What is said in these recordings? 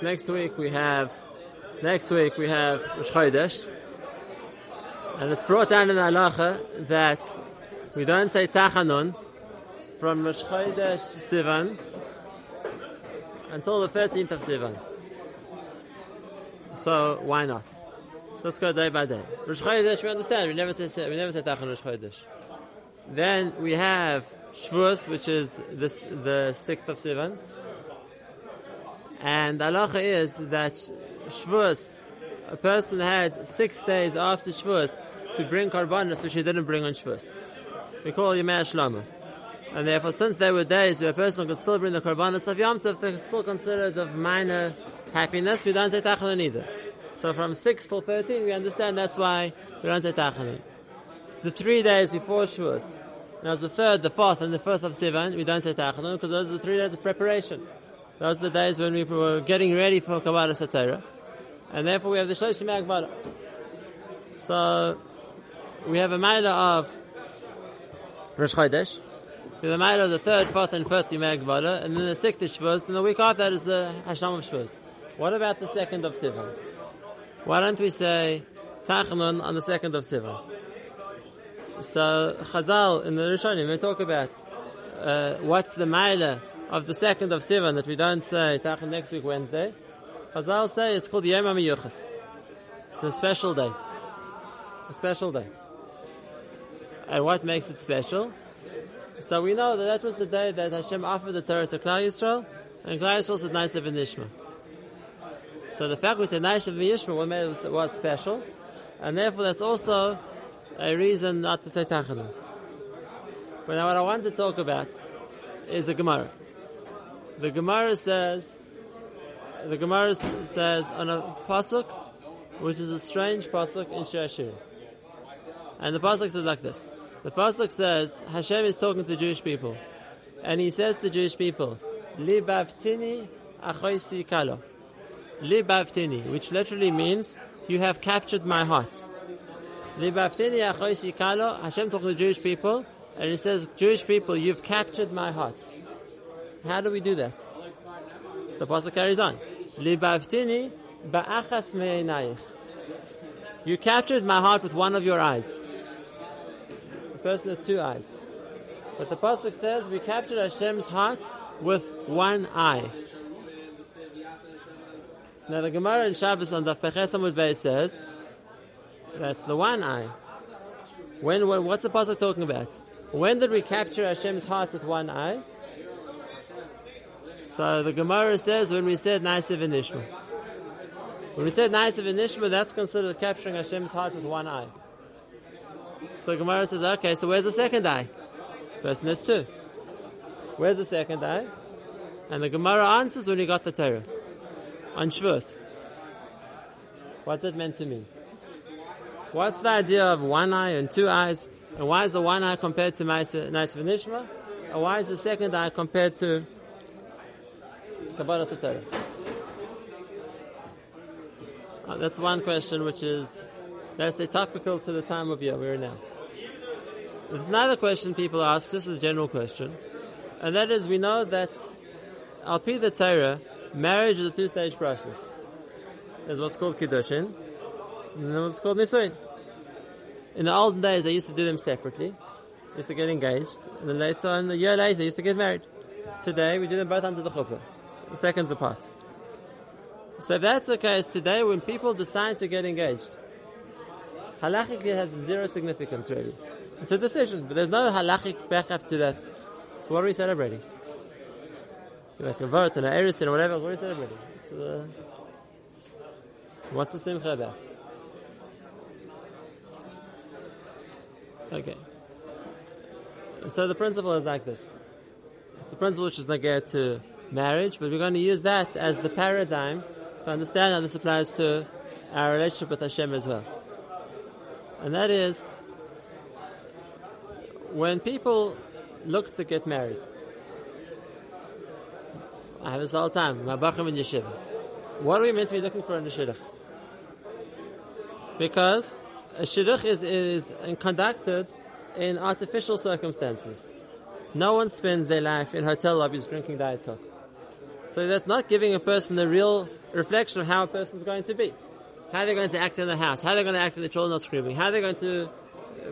Next week we have, next week we have Rosh Chodesh. And it's brought down in halacha that we don't say Tachanun from Rosh Chodesh Sivan until the 13th of Sivan. So why not? So let's go day by day. Rosh Chodesh, we understand. We never say we never say Tachanun Rosh Chodesh. Then we have Shavuos, which is this, the sixth of Sivan. And the halacha is that Shavuos, a person had six days after Shavuos to bring karbanos which he didn't bring on Shavuos. We call Yemei Shlama. And therefore, since there were days where a person could still bring the karbanos of Yom Tov, they're still considered of minor happiness, we don't say Tachanun either. So from 6 till 13, we understand that's why we don't say Tachanun. The three days before Shavuos, now the third, the fourth, and the fifth of Sivan, we don't say Tachanun because those are the three days of preparation. Those are the days when we were getting ready for Kabbalas Torah. And therefore we have the Shloshim Akbara. So, we have a Maila of Rosh Chodesh, we have a Maila of the third, fourth, and fifth Yom and then the sixth is Shavuos, and the week after that is the Hashem of Shavuos. What about the second of Sivan? Why don't we say Tachanun on the second of Sivan? So, Chazal in the Rishonim, they talk about uh, what's the Maila of the second of Sivan that we don't say Tachanun next week Wednesday. Chazal say it's called Yom HaMiyuchas. It's a special day. A special day. And what makes it special? So we know that that was the day that Hashem offered the Torah to Klal Yisrael, and Klal Yisrael said Naisa v'Nishma. So the fact we said Naisa v'Nishma what made it was special, and therefore that's also a reason not to say Tachanun. But now what I want to talk about is a Gemara. The Gemara says, the Gemara says on a pasuk, which is a strange pasuk in Shir And the pasuk says like this: The pasuk says Hashem is talking to the Jewish people, and He says to the Jewish people, "Li baftini achoisi kalo." Li baftini, which literally means you have captured my heart. Li baftini achoisi kalo. Hashem talking to the Jewish people, and He says, "Jewish people, you've captured my heart." How do we do that? So the pasuk carries on. Libaftini ba'achas. You captured my heart with one of your eyes. The person has two eyes. But the pasuk says we captured Hashem's heart with one eye. So now the Gemara in Shabbos on the Amud Beis says that's the one eye. When, when what's the pasuk talking about? When did we capture Hashem's heart with one eye? So the Gemara says when we said Naisiv and Nishma. When we said Naisiv and Nishma, that's considered capturing Hashem's heart with one eye. So the Gemara says, okay, so where's the second eye? Person has two. Where's the second eye? And the Gemara answers when he got the Torah. On Shavuos. What's it meant to mean? What's the idea of one eye and two eyes? And why is the one eye compared to Naisiv and Nishma? And why is the second eye compared to Kabbalas Torah? Uh, that's one question which is, let's say, topical to the time of year we're in now. There's another question people ask, this is a general question, and that is we know that Al Pi the Torah, marriage is a two-stage process. There's what's called Kiddushin, and then what's called Nisuin. In the olden days, they used to do them separately. They used to get engaged, and then later on, a year later, they used to get married. Today, we do them both under the chuppah seconds apart. So if that's the case today, when people decide to get engaged, halachically has zero significance really. It's a decision, but there's no halachic backup to that. So what are we celebrating? Like a vort and an eris or whatever, what are we celebrating? Uh, what's the simcha about? Okay. So the principle is like this. It's a principle which is negated to marriage, but we're going to use that as the paradigm to understand how this applies to our relationship with Hashem as well. And that is, when people look to get married, I have this all the time, my bachim in yeshiva. What are we meant to be looking for in the shidduch? Because a shidduch is, is conducted in artificial circumstances. No one spends their life in hotel lobbies drinking Diet Coke. So that's not giving a person the real reflection of how a person is going to be. How they're going to act in the house, how they're going to act when the children are screaming, how they're going to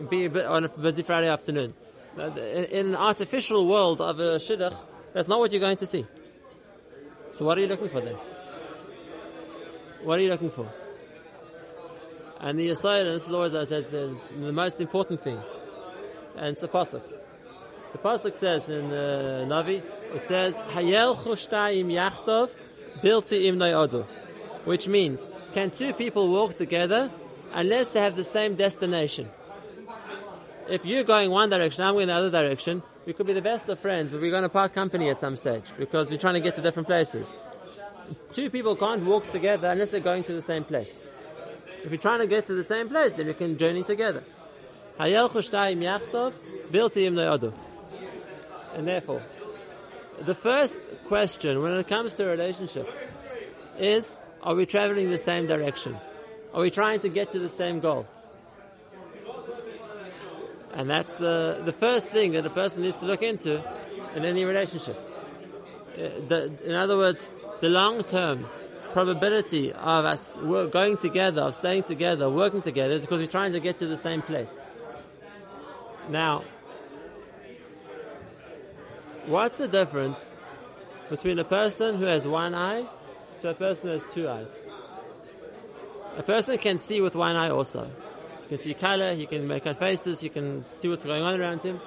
be on a busy Friday afternoon. In an artificial world of a shidduch, that's not what you're going to see. So what are you looking for then? What are you looking for? And the Yisrael, and this is always, I says, the, the most important thing. And it's a pasuk. The pasuk says in uh, Navi, it says, Hayel chushtayim yachtov bilti im odu. Which means, can two people walk together unless they have the same destination? If you're going one direction, I'm going the other direction, we could be the best of friends, but we're going to part company at some stage because we're trying to get to different places. Two people can't walk together unless they're going to the same place. If you're trying to get to the same place, then you can journey together. Hayel Chushtayim Yachtov Bilti Im Odu. And therefore, the first question when it comes to a relationship is, are we traveling the same direction? Are we trying to get to the same goal? And that's uh, the first thing that a person needs to look into in any relationship. Uh, the, in other words, the long term probability of us going together, of staying together, working together, is because we're trying to get to the same place. Now, what's the difference between a person who has one eye to a person who has two eyes? A person can see with one eye also. He can see color, he can make out faces, he can see what's going on around him.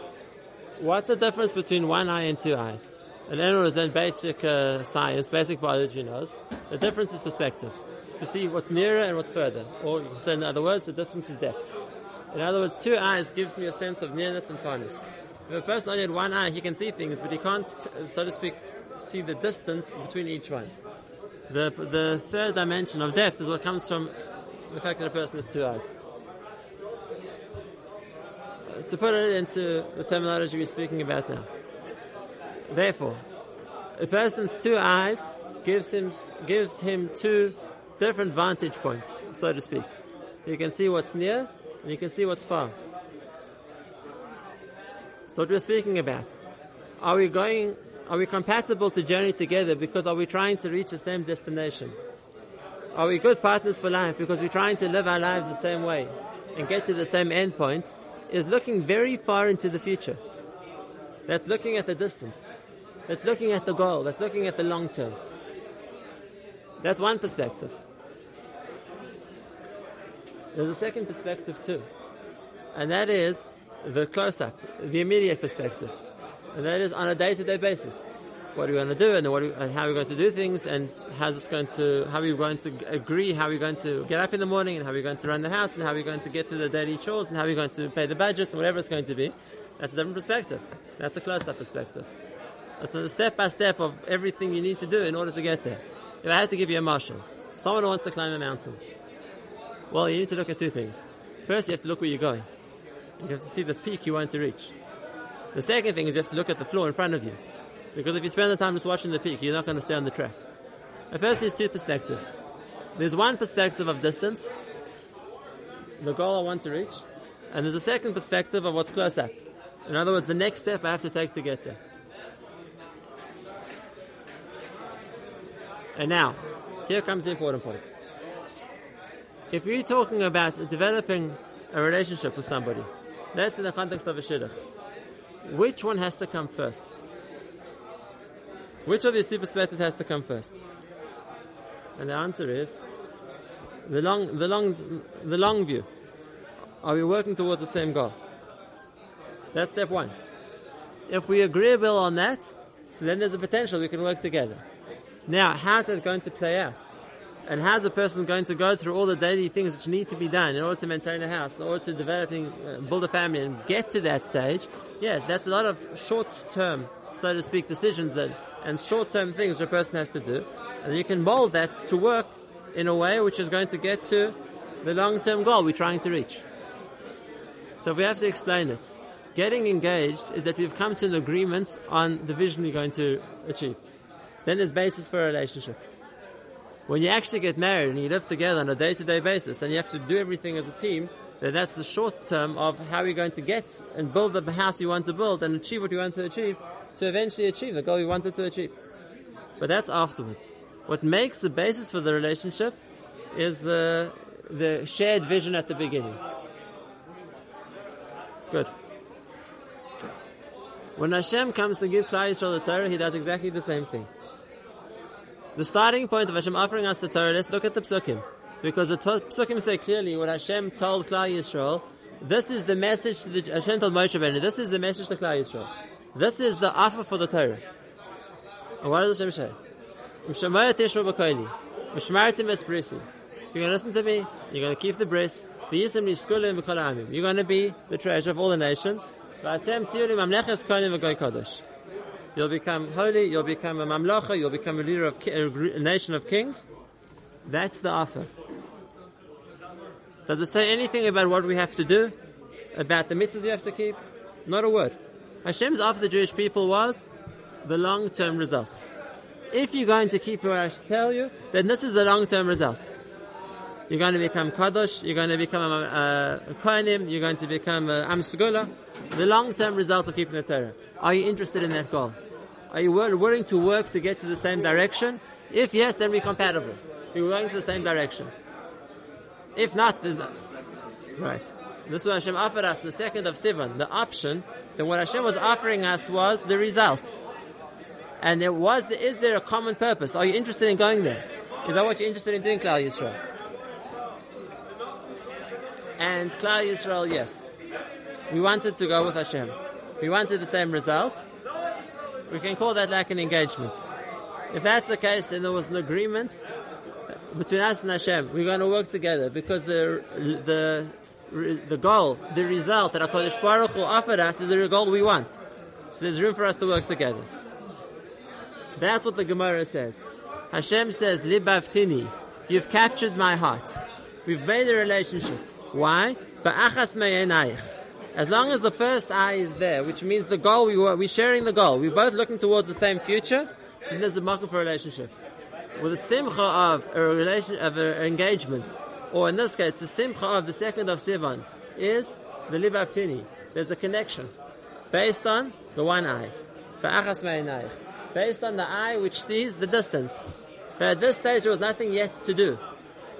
What's the difference between one eye and two eyes? And anyone who's learned basic uh, science, basic biology knows, the difference is perspective. To see what's nearer and what's further. Or, say in other words, the difference is depth. In other words, two eyes gives me a sense of nearness and farness. If a person only had one eye, he can see things, but he can't, so to speak, see the distance between each one. The, the third dimension of depth is what comes from the fact that a person has two eyes. Uh, to put it into the terminology we're speaking about now. Therefore, a person's two eyes gives him gives him two different vantage points, so to speak. You can see what's near and you can see what's far. So what we're speaking about. Are we going are we compatible to journey together because are we trying to reach the same destination? Are we good partners for life because we're trying to live our lives the same way and get to the same end point? Is looking very far into the future. That's looking at the distance. That's looking at the goal. That's looking at the long term. That's one perspective. There's a second perspective too. And that is the close up, the immediate perspective. And that is on a day to day basis. What are we going to do and, we, and how are we going to do things and how's this going to, how are we going to agree, how are we going to get up in the morning and how are we going to run the house and how are we going to get to the daily chores and how are we going to pay the budget and whatever it's going to be. That's a different perspective. That's a close up perspective. That's a step by step of everything you need to do in order to get there. If I had to give you a mashal, someone wants to climb a mountain, well, you need to look at two things. First, you have to look where you're going. You have to see the peak you want to reach. The second thing is you have to look at the floor in front of you. Because if you spend the time just watching the peak, you're not going to stay on the track. A person needs two perspectives. There's one perspective of distance, the goal I want to reach, and there's a second perspective of what's close up. In other words, the next step I have to take to get there. And now, here comes the important point. If you're talking about developing a relationship with somebody, that's in the context of a shidduch. Which one has to come first? Which of these two perspectives has to come first? And the answer is the long, the long, the long view. Are we working towards the same goal? That's step one. If we agree well on that, so then there's a potential we can work together. Now, how's it going to play out? And how's a person going to go through all the daily things which need to be done in order to maintain a house, in order to develop, uh, build a family, and get to that stage? Yes, that's a lot of short-term, so to speak, decisions that, and short-term things a person has to do. And you can mold that to work in a way which is going to get to the long-term goal we're trying to reach. So we have to explain it. Getting engaged is that we've come to an agreement on the vision we're going to achieve then there's basis for a relationship. When you actually get married and you live together on a day-to-day basis and you have to do everything as a team, then that's the short term of how you're going to get and build the house you want to build and achieve what you want to achieve to eventually achieve the goal you wanted to achieve. but that's afterwards. What makes the basis for the relationship is the the shared vision at the beginning. Good. When Hashem comes to give Klal Yisrael the Torah, He does exactly the same thing. The starting point of Hashem offering us the Torah, let's look at the Psukim. Because the Psukim say clearly what Hashem told Klal Yisrael, this is the message to the, Hashem told Moshe Rabbeinu, this is the message to Klal Yisrael. This is the offer for the Torah. And what does Hashem say? If you're going to listen to me, you're going to keep the bris, you're going to be the treasure of all the nations. You'll become holy, you'll become a mamlacha, you'll become a leader of a nation of kings. That's the offer. Does it say anything about what we have to do? About the mitzvahs you have to keep? Not a word. Hashem's offer to the Jewish people was the long-term result. If you're going to keep what I tell you, then this is the long-term result. You're going to become Kadosh, you're going to become a, a, a you're going to become a Am The long-term result of keeping the Torah. Are you interested in that goal? Are you willing to work to get to the same direction? If yes, then we're compatible. We're going to the same direction. If not, there's not. Right. This is what Hashem offered us, the second of Sivan, the option, then what Hashem was offering us was the result. And there was, is there a common purpose? Are you interested in going there? Is that what you're interested in doing, Klal Yisrael? And Klal Yisrael, yes. We wanted to go with Hashem. We wanted the same result. We can call that like an engagement. If that's the case, then there was an agreement between us and Hashem. We're going to work together because the the the goal, the result that Hakadosh Baruch Hu offered us is the goal we want. So there's room for us to work together. That's what the Gemara says. Hashem says, "Libavtini, you've captured my heart. We've made a relationship. Why? Ba'achas me'enayich. As long as the first eye is there, which means the goal we were, we're sharing the goal. We're both looking towards the same future. Then there's a market for relationship. With the simcha of a relation of an engagement, or in this case, the simcha of the second of Sivan is the livaftini. There's a connection based on the one eye, based on the eye which sees the distance. But at this stage, there was nothing yet to do.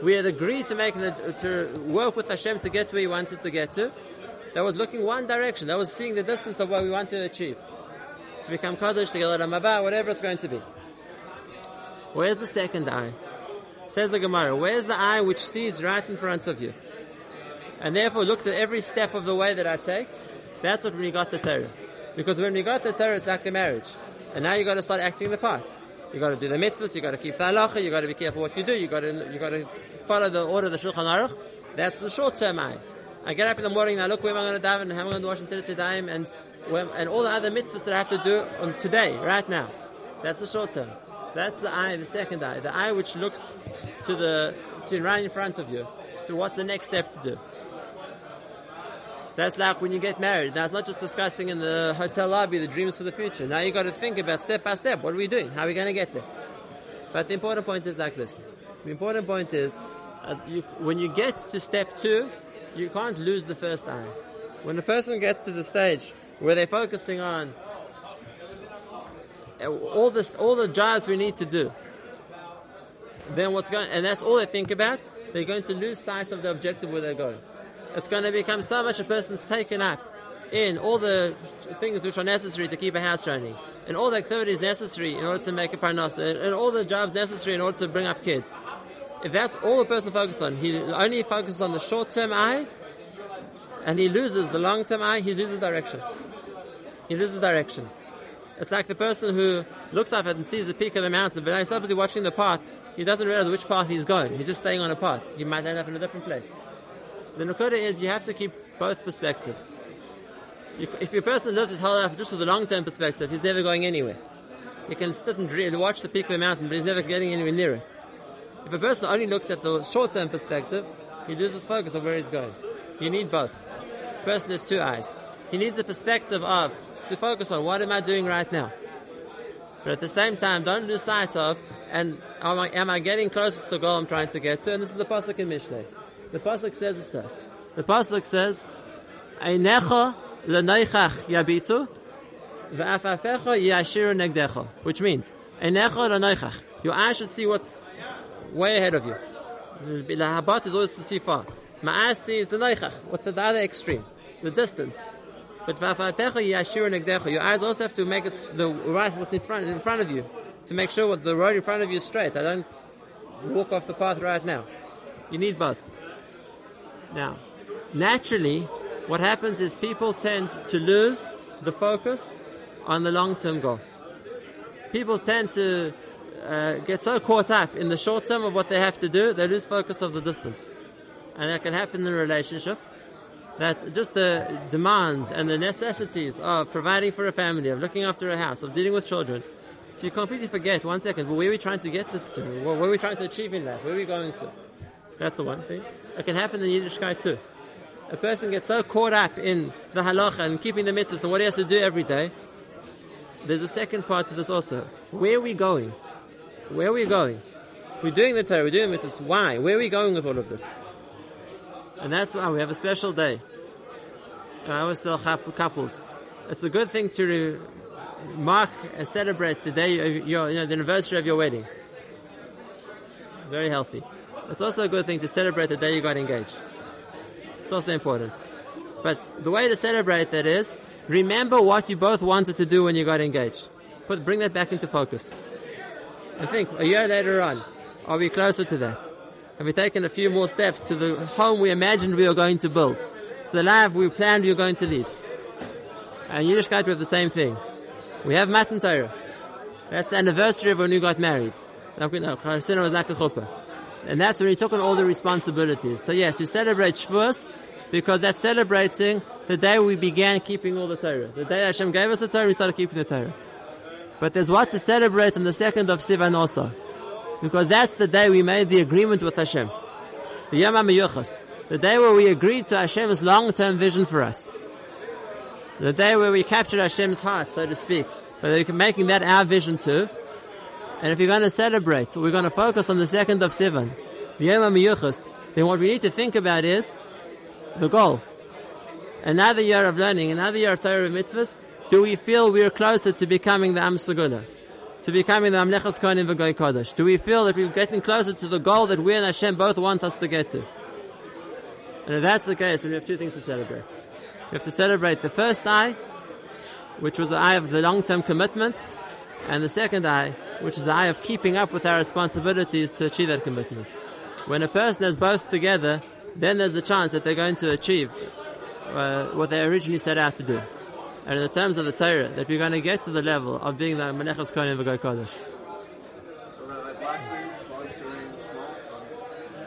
We had agreed to make to work with Hashem to get where we wanted to get to. That was looking one direction. That was seeing the distance of what we want to achieve. To become Kaddish, to get a Ramabah, whatever it's going to be. Where's the second eye? Says the Gemara, where's the eye which sees right in front of you? And therefore looks at every step of the way that I take? That's what you got the Torah. Because when you got the Torah, it's like a marriage. And now you got to start acting the part. You got to do the mitzvahs. You got to keep the halacha. You got to be careful what you do. You got to you got to follow the order of the Shulchan Aruch. That's the short term eye. I get up in the morning. And I look where am I going to daven and how am I going to wash until time and and all the other mitzvahs that I have to do on today, right now. That's the short term. That's the eye, the second eye, the eye which looks to the to right in front of you, to what's the next step to do. That's like when you get married. Now it's not just discussing in the hotel lobby the dreams for the future. Now you got to think about step by step. What are we doing? How are we going to get there? But the important point is like this. The important point is uh, you, when you get to step two, you can't lose the first eye. When a person gets to the stage where they're focusing on uh, all this, all the jobs we need to do, then what's going, and that's all they think about, they're going to lose sight of the objective where they're going it's going to become so much a person's taken up in all the things which are necessary to keep a house running, and all the activities necessary in order to make a parnas, and all the jobs necessary in order to bring up kids. If that's all the person focuses on, he only focuses on the short-term eye, and he loses the long-term eye, he loses direction. He loses direction. It's like the person who looks up and sees the peak of the mountain, but now he's obviously watching the path. He doesn't realize which path he's going. He's just staying on a path. He might end up in a different place. The Nakoda is you have to keep both perspectives. if your person lives his whole life just with a long-term perspective, he's never going anywhere. He can sit and dream, watch the peak of the mountain, but he's never getting anywhere near it. If a person only looks at the short-term perspective, he loses focus on where he's going. You need both. The person has two eyes. He needs a perspective of to focus on what am I doing right now. But at the same time, don't lose sight of and am I, am I getting closer to the goal I'm trying to get to? And this is the pasuk in Mishlei. The pasuk says this to us. The pasuk says, "Einecha leneichach yabitu, ve'afafecha yashiru negdecha," which means Your eyes should see what's way ahead of you. The habat is always to see far. Ma'as is the neichach. What's the other extreme? The distance. But your eyes also have to make it the right in front in front of you to make sure what the road in front of you is straight. I don't walk off the path right now. You need both. Now, naturally, what happens is people tend to lose the focus on the long-term goal. People tend to uh, get so caught up in the short term of what they have to do, they lose focus of the distance. And that can happen in a relationship. That just the demands and the necessities of providing for a family, of looking after a house, of dealing with children. So you completely forget, one second, well, where are we trying to get this to? What are we trying to achieve in life? Where are we going to? That's the one thing. It can happen in Yiddishkeit too. A person gets so caught up in the halacha and keeping the mitzvahs and what he has to do every day. There's a second part to this also. Where are we going? Where are we going? We're doing the Torah, we're doing the mitzvahs. Why? Where are we going with all of this? And that's why we have a special day. I always tell couples, it's a good thing to mark and celebrate the day of your, you know, the anniversary of your wedding. Very healthy. It's also a good thing to celebrate the day you got engaged. It's also important. But the way to celebrate that is, remember what you both wanted to do when you got engaged. Put, bring that back into focus. And think, a year later on, are we closer to that? Have we taken a few more steps to the home we imagined we were going to build? To the life we planned we were going to lead? And Yiddishkeit, we have the same thing. We have Matan Torah. That's the anniversary of when we got married. And that's when he took on all the responsibilities. So yes, we celebrate Shavuos because that's celebrating the day we began keeping all the Torah. The day Hashem gave us the Torah, we started keeping the Torah. But there's what to celebrate on the second of Sivan also. Because that's the day we made the agreement with Hashem. The Yom HaMiyuchas. The day where we agreed to Hashem's long-term vision for us. The day where we captured Hashem's heart, so to speak. But making that our vision too. And if you're going to celebrate, so we're going to focus on the second of Sivan, the Yom HaMiyuchas, then what we need to think about is the goal. Another year of learning, another year of Torah mitzvahs, do we feel we're closer to becoming the Am Segula? To becoming the Amlechas Kohanim V'Goy Kodesh? Do we feel that we're getting closer to the goal that we and Hashem both want us to get to? And if that's the case, then we have two things to celebrate. We have to celebrate the first eye, which was the eye of the long-term commitment, and the second eye, which is the eye of keeping up with our responsibilities to achieve that commitment. When a person has both together, then there's the chance that they're going to achieve uh, what they originally set out to do. And in the terms of the Torah, that we're going to get to the level of being the Menechas Kohen V'Goy Kodesh.